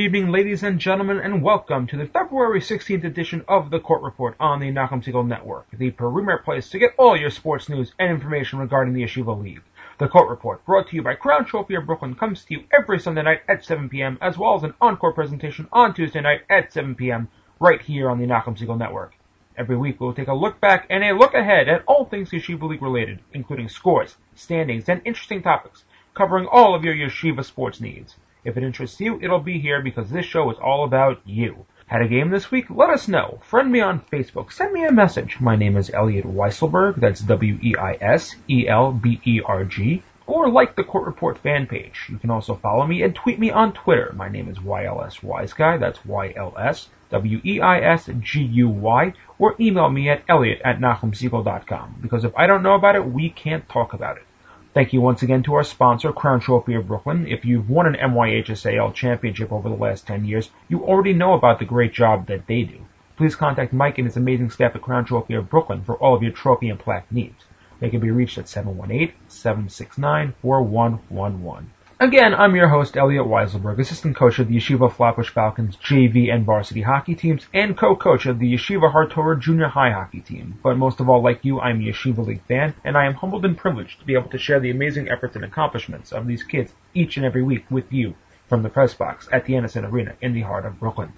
Good evening, ladies and gentlemen, and welcome to the February 16th edition of the Court Report on the Nachum Segal Network, the premier place to get all your sports news and information regarding the Yeshiva League. The Court Report, brought to you by Crown Trophy of Brooklyn, comes to you every Sunday night at 7 p.m., as well as an encore presentation on Tuesday night at 7 p.m., right here on the Nachum Segal Network. Every week we'll take a look back and a look ahead at all things Yeshiva League related, including scores, standings, and interesting topics, covering all of your Yeshiva sports needs. If it interests you, it'll be here because this show is all about you. Had a game this week? Let us know. Friend me on Facebook. Send me a message. My name is Elliot Weiselberg. That's W-E-I-S-E-L-B-E-R-G. Or like the Court Report fan page. You can also follow me and tweet me on Twitter. My name is YLS Wiseguy. That's Y-L-S W-E-I-S-G-U-Y. Or email me at elliot at nachumsegal.com. Because if I don't know about it, we can't talk about it. Thank you once again to our sponsor, Crown Trophy of Brooklyn. If you've won an MYHSAL championship over the last 10 years, you already know about the great job that they do. Please contact Mike and his amazing staff at Crown Trophy of Brooklyn for all of your trophy and plaque needs. They can be reached at 718-769-4111. Again, I'm your host, Elliot Weiselberg, assistant coach of the Yeshiva Flatbush Falcons JV and varsity hockey teams, and co-coach of the Yeshiva Har Torah junior high hockey team. But most of all, like you, I'm a Yeshiva League fan, and I am humbled and privileged to be able to share the amazing efforts and accomplishments of these kids each and every week with you from the press box at the Anderson Arena in the heart of Brooklyn.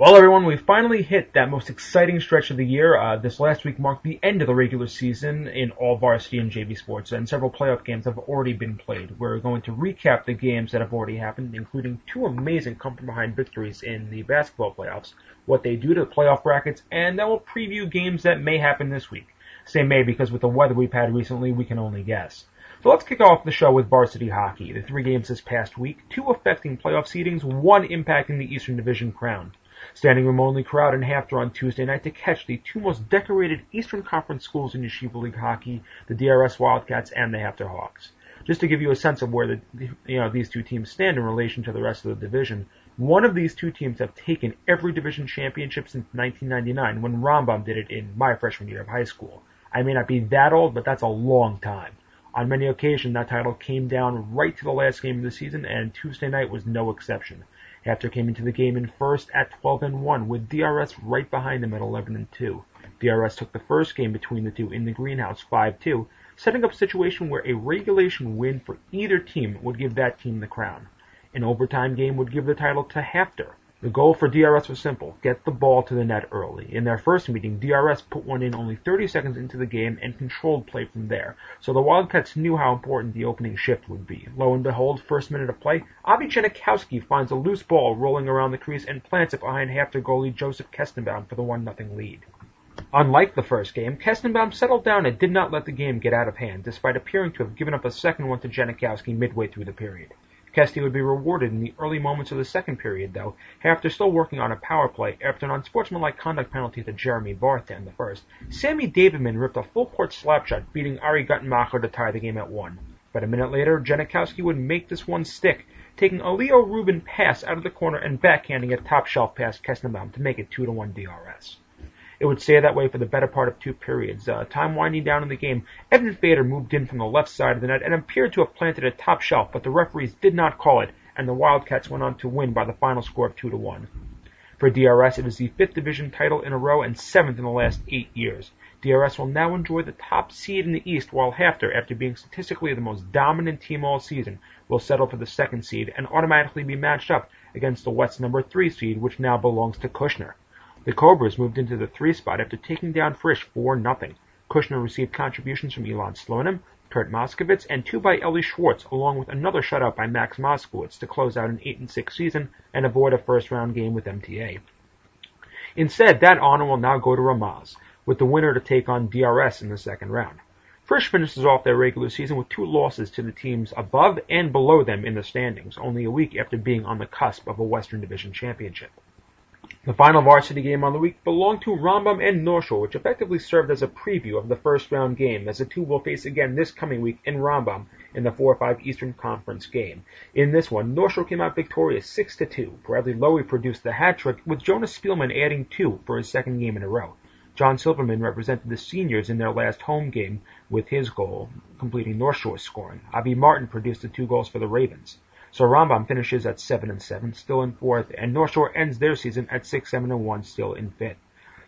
Well, everyone, we've finally hit that most exciting stretch of the year. Uh, this last week marked the end of the regular season in all varsity and JV sports, and several playoff games have already been played. We're going to recap the games that have already happened, including two amazing come-from-behind victories in the basketball playoffs, what they do to the playoff brackets, and then we'll preview games that may happen this week. Say may because with the weather we've had recently, we can only guess. So let's kick off the show with varsity hockey. The three games this past week, two affecting playoff seedings, one impacting the Eastern Division crown standing room only crowd in HAFTR on Tuesday night to catch the two most decorated Eastern Conference schools in Yeshiva League hockey, the DRS Wildcats and the HAFTR Hawks. Just to give you a sense of where the, you know, these two teams stand in relation to the rest of the division, one of these two teams have taken every division championship since 1999 when Rambam did it in my freshman year of high school. I may not be that old, but that's a long time. On many occasions, that title came down right to the last game of the season, and Tuesday night was no exception. HAFTR came into the game in first at 12 and 1, with DRS right behind them at 11 and 2. DRS took the first game between the two in the greenhouse 5-2, setting up a situation where a regulation win for either team would give that team the crown. An overtime game would give the title to HAFTR. The goal for DRS was simple, get the ball to the net early. In their first meeting, DRS put one in only 30 seconds into the game and controlled play from there, so the Wildcats knew how important the opening shift would be. Lo and behold, first minute of play, Avi Janikowski finds a loose ball rolling around the crease and plants it behind HAFTR goalie Joseph Kestenbaum for the 1-0 lead. Unlike the first game, Kestenbaum settled down and did not let the game get out of hand, despite appearing to have given up a second one to Janikowski midway through the period. Kesty would be rewarded in the early moments of the second period, though, after still working on a power play after an unsportsmanlike conduct penalty to Jeremy Barth in the first. Sammy Davidman ripped a full court slapshot, beating Ari Guttenmacher to tie the game at one. But a minute later, Janikowski would make this one stick, taking a Leo Rubin pass out of the corner and backhanding a top shelf pass Kestenbaum to make it 2 to 1 DRS. It would stay that way for the better part of two periods. Uh, time winding down in the game, Evan Fader moved in from the left side of the net and appeared to have planted a top shelf, but the referees did not call it, and the Wildcats went on to win by the final score of 2 to 1. For DRS, it is the fifth division title in a row and seventh in the last eight years. DRS will now enjoy the top seed in the East, while HAFTR, after being statistically the most dominant team all season, will settle for the second seed and automatically be matched up against the West number three seed, which now belongs to Kushner. The Cobras moved into the three spot after taking down Frisch 4-0. Kushner received contributions from Elon Slonim, Kurt Moskowitz, and two by Ellie Schwartz, along with another shutout by Max Moskowitz to close out an 8-6 season and avoid a first-round game with MTA. Instead, that honor will now go to Ramaz, with the winner to take on DRS in the second round. Frisch finishes off their regular season with two losses to the teams above and below them in the standings, only a week after being on the cusp of a Western Division championship. The final varsity game on the week belonged to Rambam and North Shore, which effectively served as a preview of the first round game, as the two will face again this coming week in Rambam in the 4-5 Eastern Conference game. In this one, North Shore came out victorious 6-2. Bradley Lowy produced the hat trick, with Jonas Spielman adding two for his second game in a row. John Silverman represented the seniors in their last home game with his goal, completing North Shore's scoring. Avi Martin produced the two goals for the Ravens. So Rambam finishes at 7 and 7, still in fourth, and North Shore ends their season at 6, 7 and 1, still in fifth.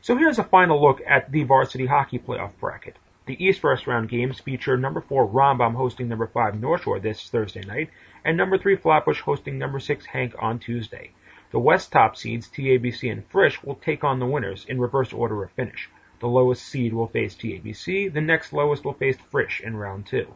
So here's a final look at the varsity hockey playoff bracket. The East first round games feature number 4 Rambam hosting number 5 North Shore this Thursday night, and number 3 Flatbush hosting number 6 HANC on Tuesday. The West top seeds, TABC and Frisch, will take on the winners in reverse order of finish. The lowest seed will face TABC, the next lowest will face Frisch in round 2.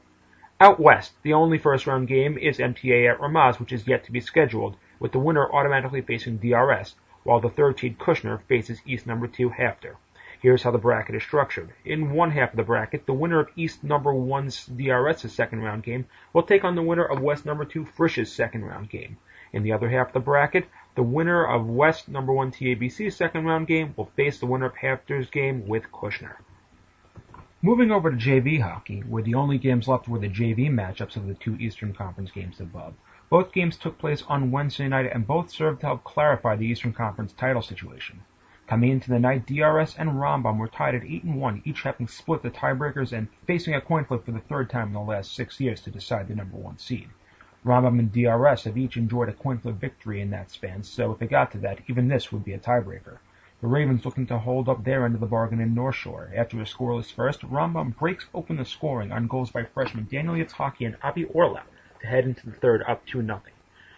Out west, the only first round game is MTA at Ramaz, which is yet to be scheduled, with the winner automatically facing DRS, while the third seed Kushner faces East number 2 HAFTR. Here's how the bracket is structured. In one half of the bracket, the winner of East number one's DRS's second round game will take on the winner of West number two Frisch's second round game. In the other half of the bracket, the winner of West number one TABC's second round game will face the winner of HAFTR's game with Kushner. Moving over to JV hockey, where the only games left were the JV matchups of the two Eastern Conference games above. Both games took place on Wednesday night and both served to help clarify the Eastern Conference title situation. Coming into the night, DRS and Rambam were tied at 8 and 1, each having split the tiebreakers and facing a coin flip for the third time in the last six years to decide the number one seed. Rambam and DRS have each enjoyed a coin flip victory in that span, so if it got to that, even this would be a tiebreaker. The Ravens looking to hold up their end of the bargain in North Shore. After a scoreless first, Rambam breaks open the scoring on goals by freshmen Daniel Yitzhaki and Avi Orlau to head into the third up 2 0.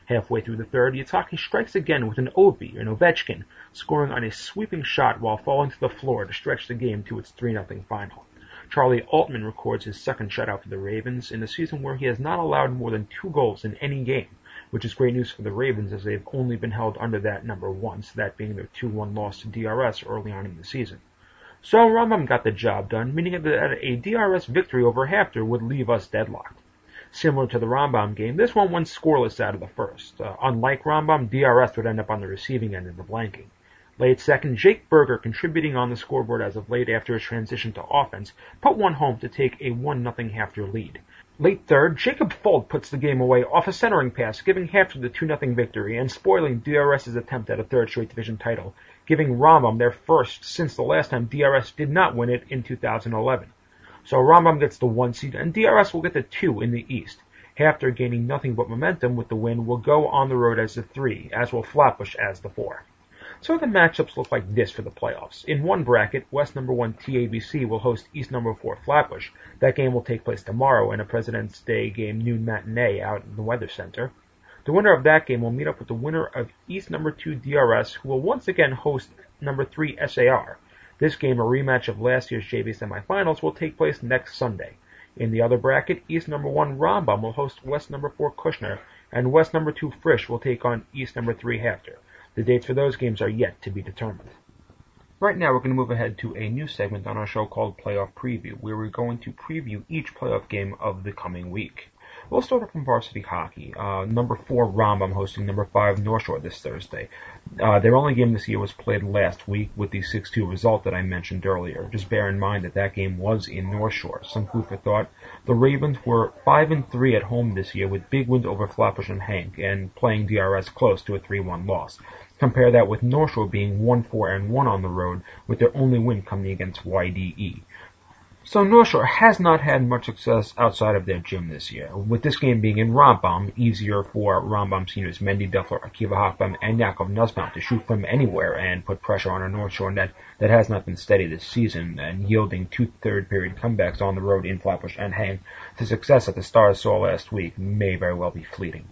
Halfway through the third, Yitzhaki strikes again with an Ovi, an Ovechkin, scoring on a sweeping shot while falling to the floor to stretch the game to its 3 0 final. Charlie Altman records his second shutout for the Ravens in a season where he has not allowed more than two goals in any game, which is great news for the Ravens as they've only been held under that number once, that being their 2-1 loss to DRS early on in the season. So Rambam got the job done, meaning that a DRS victory over HAFTR would leave us deadlocked. Similar to the Rambam game, this one went scoreless out of the first. Uh, unlike Rambam, DRS would end up on the receiving end of the blanking. Late second, Jake Berger contributing on the scoreboard as of late after his transition to offense, put one home to take a 1-0 HAFTR lead. Late third, Jacob Fold puts the game away off a centering pass, giving HAFTR the 2-0 victory and spoiling DRS's attempt at a third straight division title, giving Rambam their first since the last time DRS did not win it in 2011. So Rambam gets the one seed, and DRS will get the two in the East. HAFTR gaining nothing but momentum with the win will go on the road as the three, as will Flatbush as the four. So the matchups look like this for the playoffs. In one bracket, West number one TABC will host East number four Flatbush. That game will take place tomorrow in a President's Day game noon matinee out in the Weather Center. The winner of that game will meet up with the winner of East number two DRS, who will once again host number three SAR. This game, a rematch of last year's JV semifinals, will take place next Sunday. In the other bracket, East number 1 Rambam will host West number 4 Kushner, and West number 2 Frisch will take on East number 3 HAFTR. The dates for those games are yet to be determined. Right now, we're going to move ahead to a new segment on our show called Playoff Preview, where we're going to preview each playoff game of the coming week. We'll start off from varsity hockey. Uh, number four Rambam hosting number five North Shore this Thursday. Uh, their only game this year was played last week with the 6-2 result that I mentioned earlier. Just bear in mind that that game was in North Shore. Some food for thought. The Ravens were 5 and 3 at home this year with big wins over Flatbush and HANC and playing DRS close to a 3-1 loss. Compare that with North Shore being 1-4 and 1 on the road with their only win coming against YDE. So North Shore has not had much success outside of their gym this year, with this game being in Rambam, easier for Rambam seniors Mendy Duffler, Akiva Hochbaum, and Yakov Nussbaum to shoot from anywhere and put pressure on a North Shore net that has not been steady this season and yielding two third period comebacks on the road in Flatbush and HANC. The success that the Stars saw last week may very well be fleeting.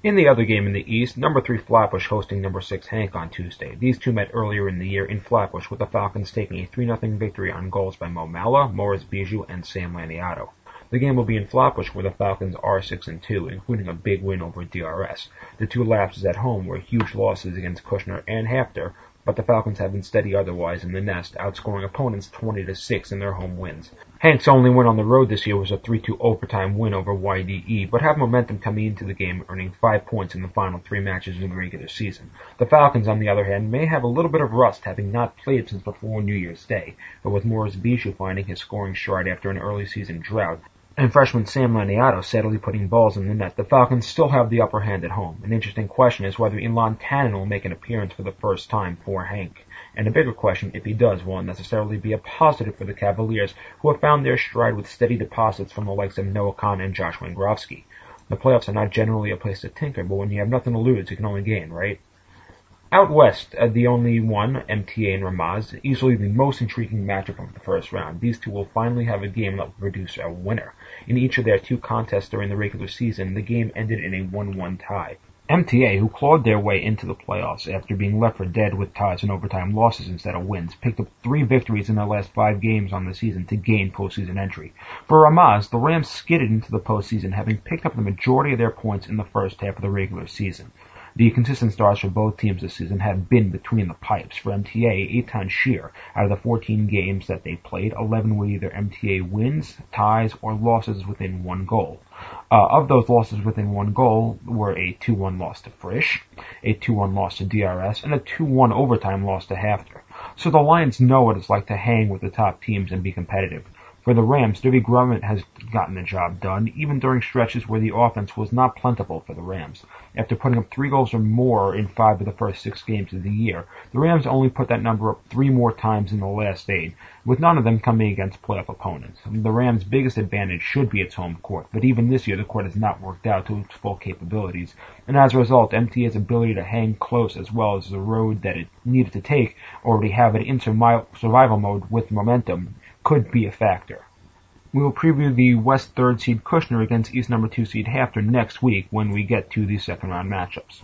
In the other game in the East, number 3 Flatbush hosting number 6 HANC on Tuesday. These two met earlier in the year in Flatbush with the Falcons taking a 3-0 victory on goals by Mo Mala, Morris Bijou, and Sam Laniato. The game will be in Flatbush where the Falcons are 6 and 2, including a big win over DRS. The two lapses at home were huge losses against Kushner and HAFTR, but the Falcons have been steady otherwise in the nest, outscoring opponents 20 to 6 in their home wins. HANC's only win on the road this year was a 3-2 overtime win over YDE, but have momentum coming into the game, earning 5 points in the final 3 matches in the regular season. The Falcons, on the other hand, may have a little bit of rust, having not played since before New Year's Day, but with Morris Bijou finding his scoring stride after an early season drought, and freshman Sam Laniato steadily putting balls in the net, the Falcons still have the upper hand at home. An interesting question is whether Elon Cannon will make an appearance for the first time for HANC. And a bigger question, if he does, will necessarily be a positive for the Cavaliers, who have found their stride with steady deposits from the likes of Noah Khan and Josh Wingrovsky. The playoffs are not generally a place to tinker, but when you have nothing to lose, you can only gain, right? Out west, uh, the only one, MTA and Ramaz, easily the most intriguing matchup of the first round. These two will finally have a game that will produce a winner. In each of their two contests during the regular season, the game ended in a 1-1 tie. MTA, who clawed their way into the playoffs after being left for dead with ties and overtime losses instead of wins, picked up three victories in their last five games on the season to gain postseason entry. For Ramaz, the Rams skidded into the postseason, having picked up the majority of their points in the first half of the regular season. The consistent stars for both teams this season have been between the pipes. For MTA, Eitan Shear, out of the 14 games that they played, 11 were either MTA wins, ties, or losses within one goal. Uh, of those losses within one goal were a 2-1 loss to Frisch, a 2-1 loss to DRS, and a 2-1 overtime loss to HAFTR. So the Lions know what it's like to hang with the top teams and be competitive. For the Rams, Davey Grummet has gotten the job done, even during stretches where the offense was not plentiful for the Rams. After putting up three goals or more in five of the first six games of the year, the Rams only put that number up three more times in the last eight, with none of them coming against playoff opponents. The Rams' biggest advantage should be its home court, but even this year the court has not worked out to its full capabilities, and as a result, MTA's ability to hang close as well as the road that it needed to take, already have it in survival mode with momentum, could be a factor. We will preview the West third seed Kushner against East number two seed HAFTR next week when we get to the second round matchups.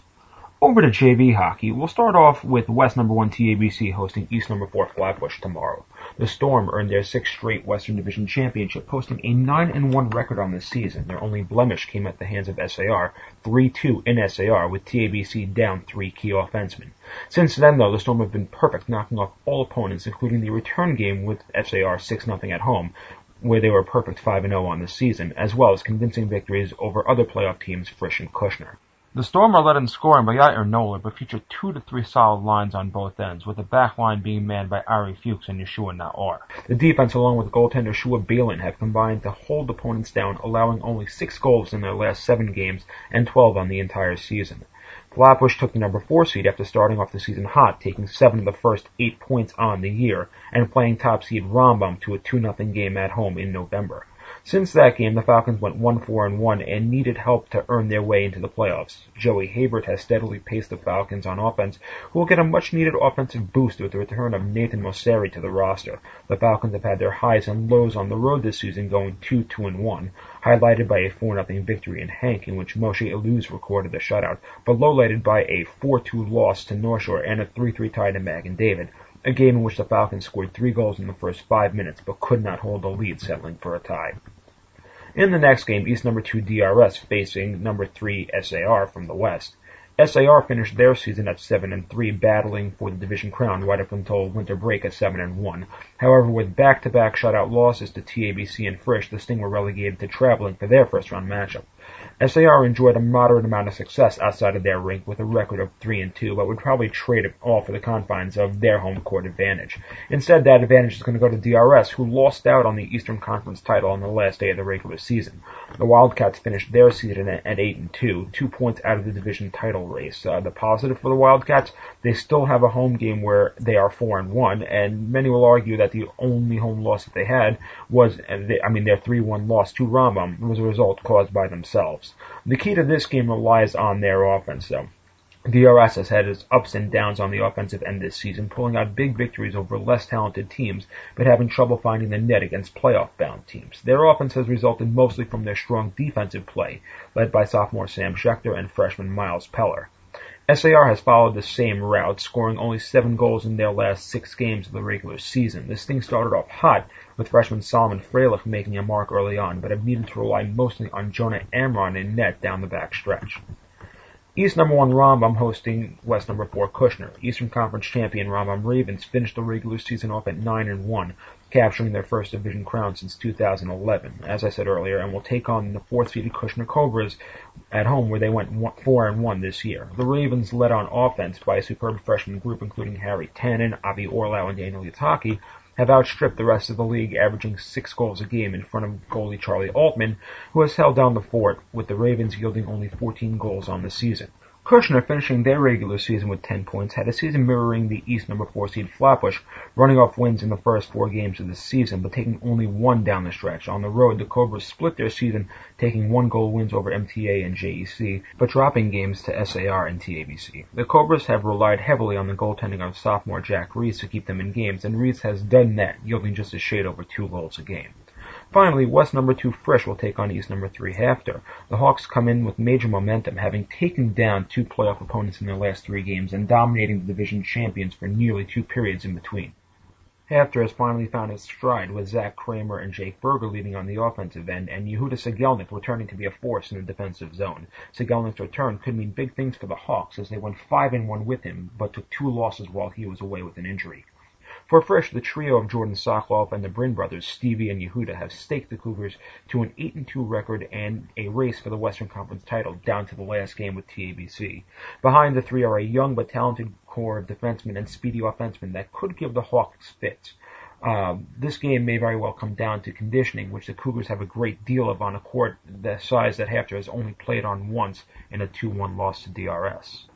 Over to JV hockey, we'll start off with West number one TABC hosting East number four Flatbush tomorrow. The Storm earned their sixth straight Western Division championship, posting a 9 and 1 record on the season. Their only blemish came at the hands of SAR, 3-2 in SAR, with TABC down three key offensemen. Since then, though, the Storm have been perfect, knocking off all opponents, including the return game with SAR six nothing at home, where they were perfect 5-0 on the season, as well as convincing victories over other playoff teams Frisch and Kushner. The Storm are led in scoring by Yair Nola, but feature two to three solid lines on both ends, with the back line being manned by Ari Fuchs and Yeshua Naor. The defense, along with goaltender Shua Balin, have combined to hold opponents down, allowing only six goals in their last seven games and 12 on the entire season. Flatbush took the number four seed after starting off the season hot, taking seven of the first eight points on the year, and playing top seed Rambam to a 2-0 game at home in November. Since that game, the Falcons went 1-4 and 1 and needed help to earn their way into the playoffs. Joey Habert has steadily paced the Falcons on offense, who will get a much needed offensive boost with the return of Nathan Mosseri to the roster. The Falcons have had their highs and lows on the road this season going 2-2-1, highlighted by a 4-0 victory in HANC in which Moshe Iluz recorded the shutout, but lowlighted by a 4-2 loss to North Shore and a 3-3 tie to Magen David a game in which the Falcons scored three goals in the first five minutes but could not hold the lead, settling for a tie. In the next game, East number 2 DRS facing number 3 SAR from the West. SAR finished their season at 7 and 3, battling for the division crown right up until winter break at 7 and 1. However, with back-to-back shutout losses to TABC and Frisch, the Sting were relegated to traveling for their first round matchup. SAR enjoyed a moderate amount of success outside of their rink with a record of 3 and 2, but would probably trade it all for the confines of their home court advantage. Instead, that advantage is going to go to DRS, who lost out on the Eastern Conference title on the last day of the regular season. The Wildcats finished their season at 8 and 2, two points out of the division title race. Uh, the positive for the Wildcats, they still have a home game where they are 4 and 1, and many will argue that the only home loss that they had was, I mean, their 3-1 loss to Rambam was a result caused by themselves. The key to this game relies on their offense, though. DRS has had its ups and downs on the offensive end this season, pulling out big victories over less talented teams, but having trouble finding the net against playoff-bound teams. Their offense has resulted mostly from their strong defensive play, led by sophomore Sam Schechter and freshman Miles Peller. SAR has followed the same route, scoring only seven goals in their last six games of the regular season. This thing started off hot, with freshman Solomon Freilich making a mark early on, but have needed to rely mostly on Jonah Amron in net down the back stretch. East number one Rambam hosting West number four Kushner. Eastern Conference champion Rambam Ravens finished the regular season off at 9 and 1, capturing their first division crown since 2011, as I said earlier, and will take on the fourth seeded Kushner Cobras at home where they went 4 and 1 this year. The Ravens led on offense by a superb freshman group including Harry Tannen, Avi Orlau, and Daniel Yitzhaki, have outstripped the rest of the league, averaging six goals a game in front of goalie Charlie Altman, who has held down the fort, with the Ravens yielding only 14 goals on the season. Kushner, finishing their regular season with 10 points, had a season mirroring the East number 4 seed Flatbush, running off wins in the first four games of the season, but taking only one down the stretch. On the road, the Cobras split their season, taking one goal wins over MTA and JEC, but dropping games to SAR and TABC. The Cobras have relied heavily on the goaltending of sophomore Jack Reese to keep them in games, and Reese has done that, yielding just a shade over two goals a game. Finally, West number 2 Frisch will take on East number 3 HAFTR. The Hawks come in with major momentum, having taken down two playoff opponents in their last three games and dominating the division champions for nearly two periods in between. HAFTR has finally found his stride with Zach Kramer and Jake Berger leading on the offensive end and Yehuda Segelnik returning to be a force in the defensive zone. Segelnik's return could mean big things for the Hawks as they went 5 and 1 with him but took two losses while he was away with an injury. For Frisch, the trio of Jordan Sokoloff and the Brin brothers, Stevie and Yehuda, have staked the Cougars to an 8-2 record and a race for the Western Conference title down to the last game with TABC. Behind the three are a young but talented core of defensemen and speedy offensemen that could give the Hawks fits. Um, this game may very well come down to conditioning, which the Cougars have a great deal of on a court the size that HAFTR has only played on once in a 2-1 loss to DRS.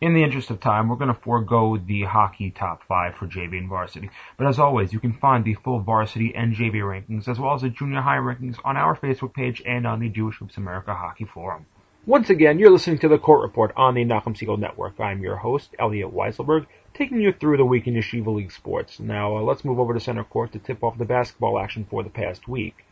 In the interest of time, we're going to forego the hockey top five for JV and varsity. But as always, you can find the full varsity and JV rankings as well as the junior high rankings on our Facebook page and on the Jewish Hoops America Hockey Forum. Once again, you're listening to the Court Report on the Nachum Segal Network. I'm your host, Elliot Weiselberg, taking you through the week in Yeshiva League sports. Now, uh, let's move over to center court to tip off the basketball action for the past week.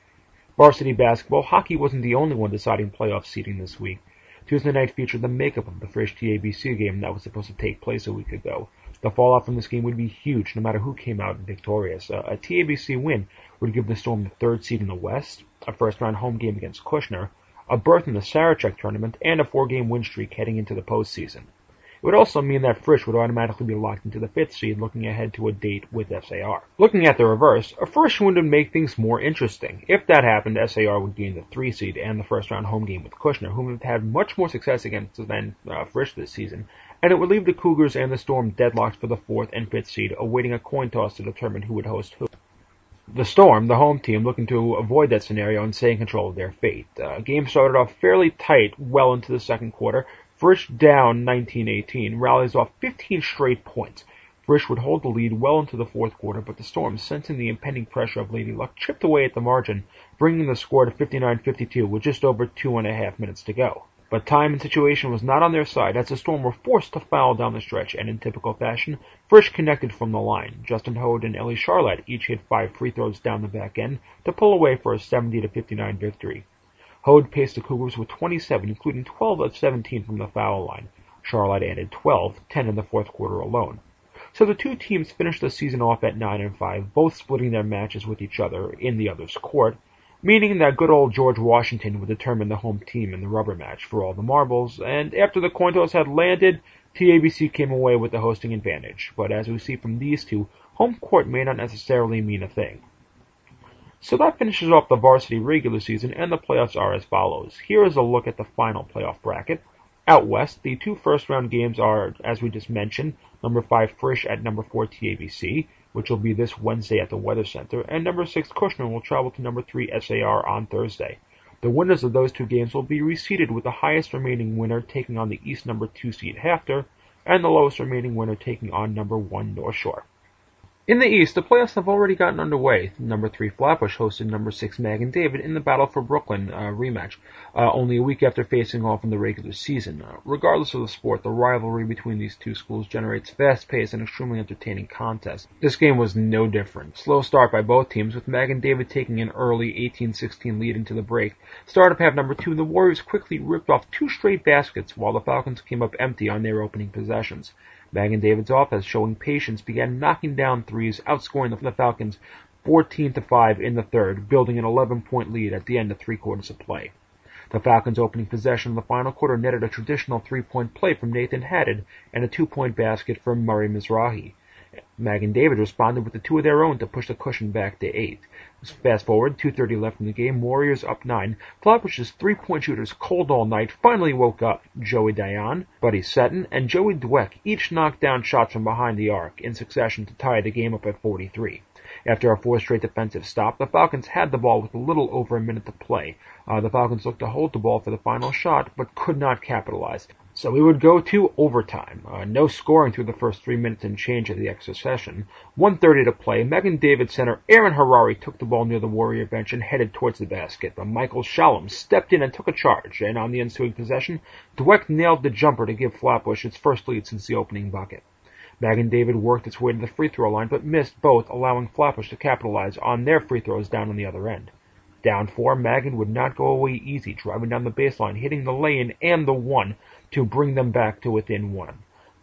Varsity basketball, hockey wasn't the only one deciding playoff seeding this week. Tuesday night featured the makeup of the first TABC game that was supposed to take place a week ago. The fallout from this game would be huge no matter who came out victorious. A TABC win would give the Storm the third seed in the West, a first round home game against Kushner, a berth in the Sarachek tournament, and a four game win streak heading into the postseason. Would also mean that Frisch would automatically be locked into the fifth seed looking ahead to a date with SAR. Looking at the reverse, a Frisch win would make things more interesting. If that happened, SAR would gain the three seed and the first round home game with Kushner, whom have had much more success against than uh, Frisch this season, and it would leave the Cougars and the Storm deadlocked for the fourth and fifth seed, awaiting a coin toss to determine who would host who. The Storm, the home team, looking to avoid that scenario and stay in control of their fate. Uh, game started off fairly tight well into the second quarter, Frisch down 1918 rallies off 15 straight points. Frisch would hold the lead well into the fourth quarter, but the Storm, sensing the impending pressure of Lady Luck, chipped away at the margin, bringing the score to 59-52 with just over two and a half minutes to go. But time and situation was not on their side as the Storm were forced to foul down the stretch, and in typical fashion, Frisch connected from the line. Justin Hode and Ellie Charlotte each hit five free throws down the back end to pull away for a 70-59 victory. Hode paced the Cougars with 27, including 12 of 17 from the foul line. Charlotte added 12, 10 in the fourth quarter alone. So the two teams finished the season off at 9 and 5, both splitting their matches with each other in the other's court, meaning that good old George Washington would determine the home team in the rubber match for all the marbles, and after the coin toss had landed, TABC came away with the hosting advantage. But as we see from these two, home court may not necessarily mean a thing. So that finishes off the varsity regular season, and the playoffs are as follows. Here is a look at the final playoff bracket. Out west, the two first round games are, as we just mentioned, number 5 Frisch at number 4 TABC, which will be this Wednesday at the Weather Center, and number 6 Kushner will travel to number 3 SAR on Thursday. The winners of those two games will be reseeded with the highest remaining winner taking on the East number 2 seed HAFTR, and the lowest remaining winner taking on number 1 North Shore. In the East, the playoffs have already gotten underway. Number three Flatbush hosted number six Magen David in the Battle for Brooklyn uh, rematch, uh, only a week after facing off in the regular season. Uh, regardless of the sport, the rivalry between these two schools generates fast-paced and extremely entertaining contests. This game was no different. Slow start by both teams, with Magen David taking an early 18-16 lead into the break. Startup half number two, the Warriors quickly ripped off two straight baskets, while the Falcons came up empty on their opening possessions. Magen David's offense, showing patience, began knocking down threes, outscoring the Falcons 14 to 5 in the third, building an 11 point lead at the end of three quarters of play. The Falcons' opening possession in the final quarter netted a traditional three point play from Nathan Haddad and a two point basket from Murray Mizrahi. Magen David responded with the two of their own to push the cushion back to eight. Fast forward, 2.30 left in the game, Warriors up nine. Flatbush's three-point shooters, cold all night, finally woke up. Joey Dion, Buddy Seton, and Joey Dweck each knocked down shots from behind the arc in succession to tie the game up at 43. After a four straight defensive stop, the Falcons had the ball with a little over a minute to play. Uh, the Falcons looked to hold the ball for the final shot, but could not capitalize. So we would go to overtime. Uh, no scoring through the first three minutes and change of the extra session. 1.30 to play. Magen David center Aaron Harari took the ball near the Warrior bench and headed towards the basket, but Michael Shalom stepped in and took a charge, and on the ensuing possession, Dweck nailed the jumper to give Flatbush its first lead since the opening bucket. Magen David worked its way to the free throw line, but missed both, allowing Flatbush to capitalize on their free throws down on the other end. Down four, Magen would not go away easy, driving down the baseline, hitting the lay-in and the one, to bring them back to within one.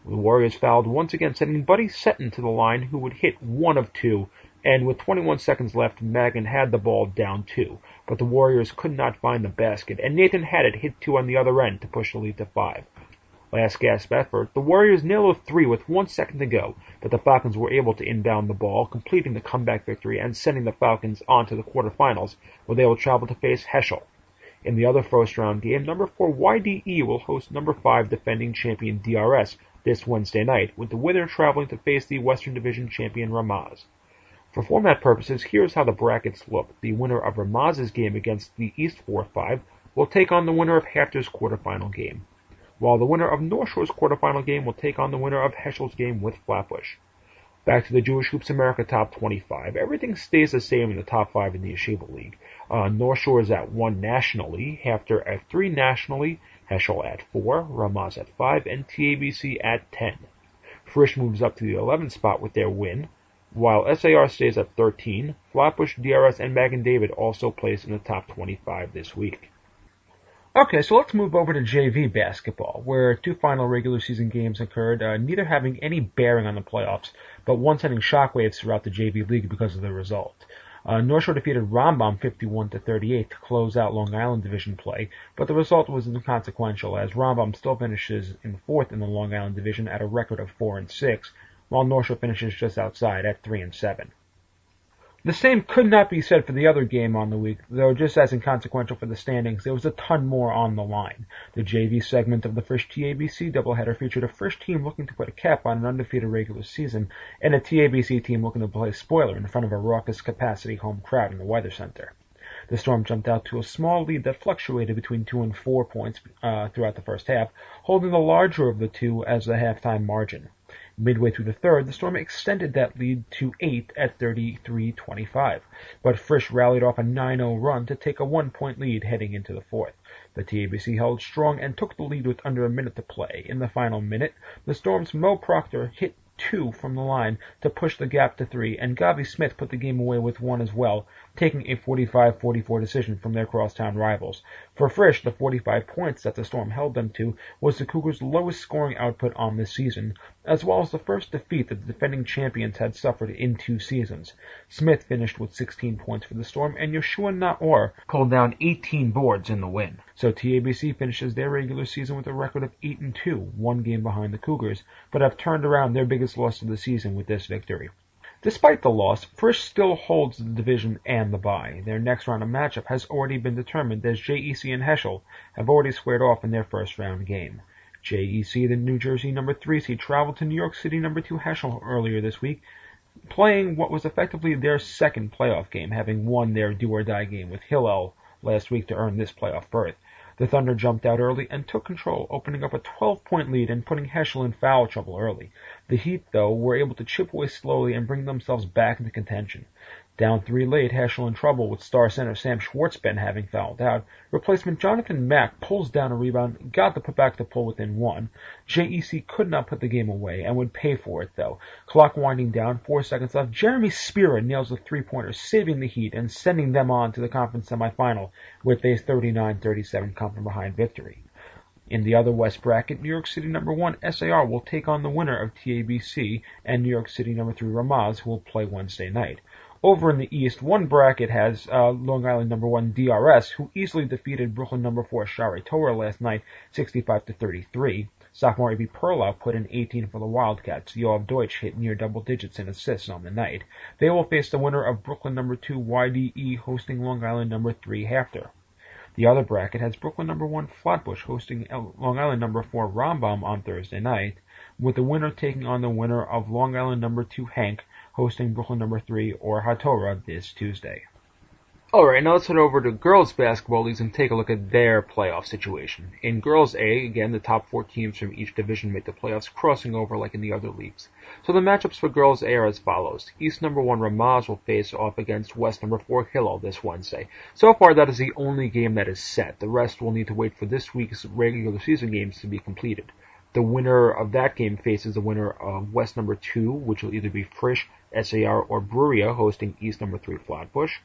The Warriors fouled once again, sending Buddy Seton to the line, who would hit one of two, and with 21 seconds left, Magen had the ball down two, but the Warriors could not find the basket, and Nathan Haddad hit two on the other end to push the lead to five. Last gasp effort, the Warriors nailed a three with one second to go, but the Falcons were able to inbound the ball, completing the comeback victory and sending the Falcons on to the quarterfinals, where they will travel to face Heschel. In the other first round game, number 4 YDE will host number 5 defending champion DRS this Wednesday night, with the winner traveling to face the Western Division champion Ramaz. For format purposes, here's how the brackets look. The winner of Ramaz's game against the East 4-5 will take on the winner of HAFTR's quarterfinal game, while the winner of North Shore's quarterfinal game will take on the winner of Heschel's game with Flatbush. Back to the Jewish Hoops America Top 25. Everything stays the same in the top five in the Yeshiva League. Uh, North Shore is at one nationally, HAFTR at three nationally, Heschel at four, Ramaz at five, and TABC at ten. Frisch moves up to the 11th spot with their win, while SAR stays at 13. Flatbush, DRS, and Magen David also placed in the top 25 this week. Okay, so let's move over to JV basketball, where two final regular season games occurred, uh, neither having any bearing on the playoffs, but one sending shockwaves throughout the JV league because of the result. Uh, North Shore defeated Rambam 51 to 38 to close out Long Island division play, but the result was inconsequential as Rambam still finishes in fourth in the Long Island division at a record of 4 and 6, while North Shore finishes just outside at 3 and 7. The same could not be said for the other game on the week, though just as inconsequential for the standings, there was a ton more on the line. The JV segment of the first TABC doubleheader featured a first team looking to put a cap on an undefeated regular season, and a TABC team looking to play spoiler in front of a raucous capacity home crowd in the Weather Center. The Storm jumped out to a small lead that fluctuated between two and four points uh, throughout the first half, holding the larger of the two as the halftime margin. Midway through the third, the Storm extended that lead to eight at 33-25, but Frisch rallied off a 9-0 run to take a one-point lead heading into the fourth. The TABC held strong and took the lead with under a minute to play. In the final minute, the Storm's Mo Proctor hit two from the line to push the gap to three, and Gavi Smith put the game away with one as well, taking a 45-44 decision from their crosstown rivals. For Frisch, the 45 points that the Storm held them to was the Cougars' lowest scoring output on this season, as well as the first defeat that the defending champions had suffered in two seasons. Smith finished with 16 points for the Storm, and Yoshua Naor pulled down 18 boards in the win. So TABC finishes their regular season with a record of 8 and 2, one game behind the Cougars, but have turned around their biggest loss of the season with this victory. Despite the loss, Frisch still holds the division and the bye. Their next round of matchup has already been determined as JEC and Heschel have already squared off in their first round game. JEC, the New Jersey number three seed, traveled to New York City number two Heschel earlier this week, playing what was effectively their second playoff game, having won their do or die game with Hillel last week to earn this playoff berth. The Thunder jumped out early and took control, opening up a 12-point lead and putting Heschel in foul trouble early. The Heat, though, were able to chip away slowly and bring themselves back into contention. Down three late, Heschel in trouble with star center Sam Schwartzben having fouled out. Replacement Jonathan Mack pulls down a rebound, got the putback to pull within one. JEC could not put the game away and would pay for it though. Clock winding down, four seconds left. Jeremy Spira nails a three-pointer, saving the Heat and sending them on to the conference semifinal with a 39-37 come from behind victory. In the other West bracket, New York City number one SAR will take on the winner of TABC and New York City number three Ramaz, who will play Wednesday night. Over in the East, one bracket has uh, Long Island number one DRS, who easily defeated Brooklyn number four Shaarei Torah last night, 65 to 33. Sophomore Avi Perlow put in 18 for the Wildcats. Yoav Deutsch hit near double digits in assists on the night. They will face the winner of Brooklyn number two YDE hosting Long Island number three HAFTR. The other bracket has Brooklyn number one Flatbush hosting Long Island number four Rambam on Thursday night, with the winner taking on the winner of Long Island number two HANC hosting Brooklyn number three or HaTorah this Tuesday. Alright, now let's head over to girls basketball leagues and take a look at their playoff situation. In girls A, again, the top four teams from each division make the playoffs, crossing over like in the other leagues. So the matchups for girls A are as follows. East number one Ramaz will face off against West number four Hillel this Wednesday. So far, that is the only game that is set. The rest will need to wait for this week's regular season games to be completed. The winner of that game faces the winner of West number two, which will either be Frisch, SAR, or Bruria hosting East number three Flatbush.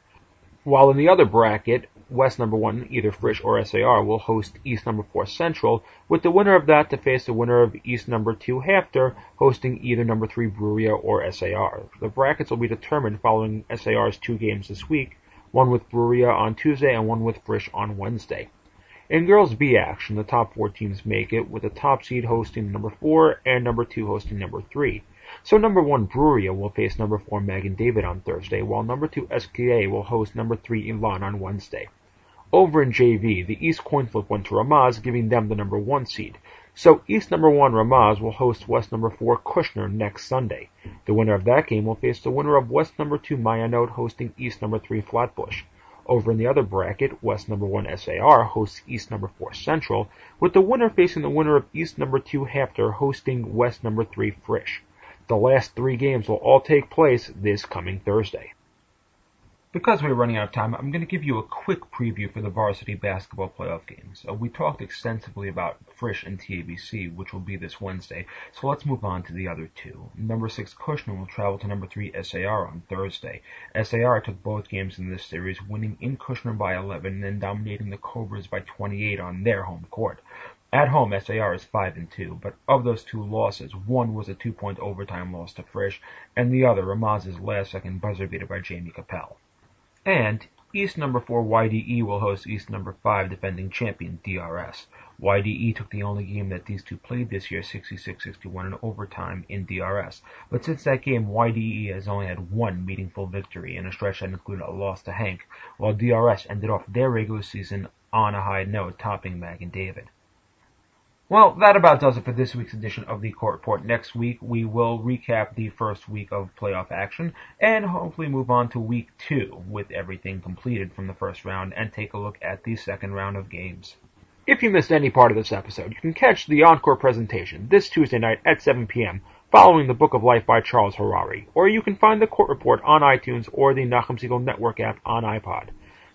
While in the other bracket, West number one, either Frisch or SAR, will host East number four Central, with the winner of that to face the winner of East number two HAFTR, hosting either number three Bruria or SAR. The brackets will be determined following SAR's two games this week, one with Bruria on Tuesday and one with Frisch on Wednesday. In girls B action, the top four teams make it, with the top seed hosting number four and number two hosting number three. So number one Bruria will face number four Magen David on Thursday, while number two SKA will host number three Elon on Wednesday. Over in JV, the East coin flip went to Ramaz, giving them the number one seed. So East number one Ramaz will host West number four Kushner next Sunday. The winner of that game will face the winner of West number two Mayanot hosting East number three Flatbush. Over in the other bracket, West number one SAR hosts East number four Central, with the winner facing the winner of East number two HAFTR hosting West number three Frisch. The last three games will all take place this coming Thursday. Because we're running out of time, I'm going to give you a quick preview for the varsity basketball playoff games. Uh, we talked extensively about Frisch and TABC, which will be this Wednesday, so let's move on to the other two. Number 6 Kushner will travel to number 3 SAR on Thursday. SAR took both games in this series, winning in Kushner by 11 and then dominating the Cobras by 28 on their home court. At home, SAR is 5 and 2, but of those two losses, one was a two point overtime loss to Frisch, and the other, Ramaz's last second buzzer beater by Jamie Capel. And East number 4 YDE will host East number 5 defending champion DRS. YDE took the only game that these two played this year, 66-61 in overtime in DRS. But since that game, YDE has only had one meaningful victory in a stretch that included a loss to HANC, while DRS ended off their regular season on a high note, topping Magen David. Well, that about does it for this week's edition of the Court Report. Next week, we will recap the first week of playoff action and hopefully move on to week two with everything completed from the first round and take a look at the second round of games. If you missed any part of this episode, you can catch the encore presentation this Tuesday night at 7 p.m. following the Book of Life by Charles Harary, or you can find the Court Report on iTunes or the Nachum Segal Network app on iPod.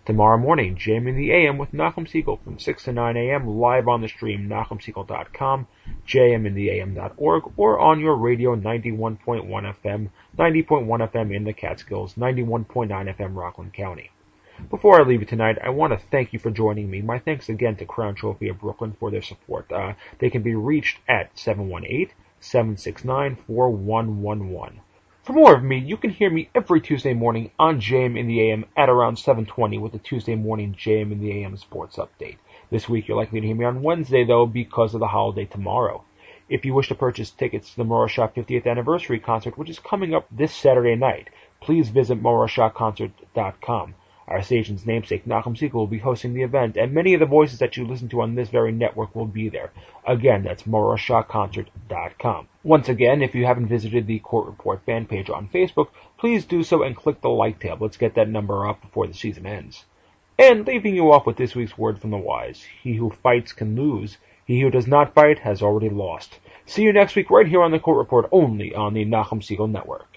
Tomorrow morning, JM in the AM with Nachum Segal from 6 to 9 a.m. live on the stream, NachumSegal.com, jmintheam.org, or on your radio 91.1 FM, 90.1 FM in the Catskills, 91.9 FM Rockland County. Before I leave you tonight, I want to thank you for joining me. My thanks again to Crown Trophy of Brooklyn for their support. Uh, they can be reached at 718 769 4111. For more of me, you can hear me every Tuesday morning on JM in the AM at around 7.20 with the Tuesday morning JM in the AM sports update. This week you're likely to hear me on Wednesday though because of the holiday tomorrow. If you wish to purchase tickets to the Morashot 50th anniversary concert, which is coming up this Saturday night, please visit morashotconcert.com. Our station's namesake, Nachum Segal, will be hosting the event, and many of the voices that you listen to on this very network will be there. Again, that's morashotconcert.com. Once again, if you haven't visited the Court Report fan page on Facebook, please do so and click the like tab. Let's get that number up before the season ends. And leaving you off with this week's word from the wise. He who fights can lose. He who does not fight has already lost. See you next week right here on the Court Report only on the Nachum Segal Network.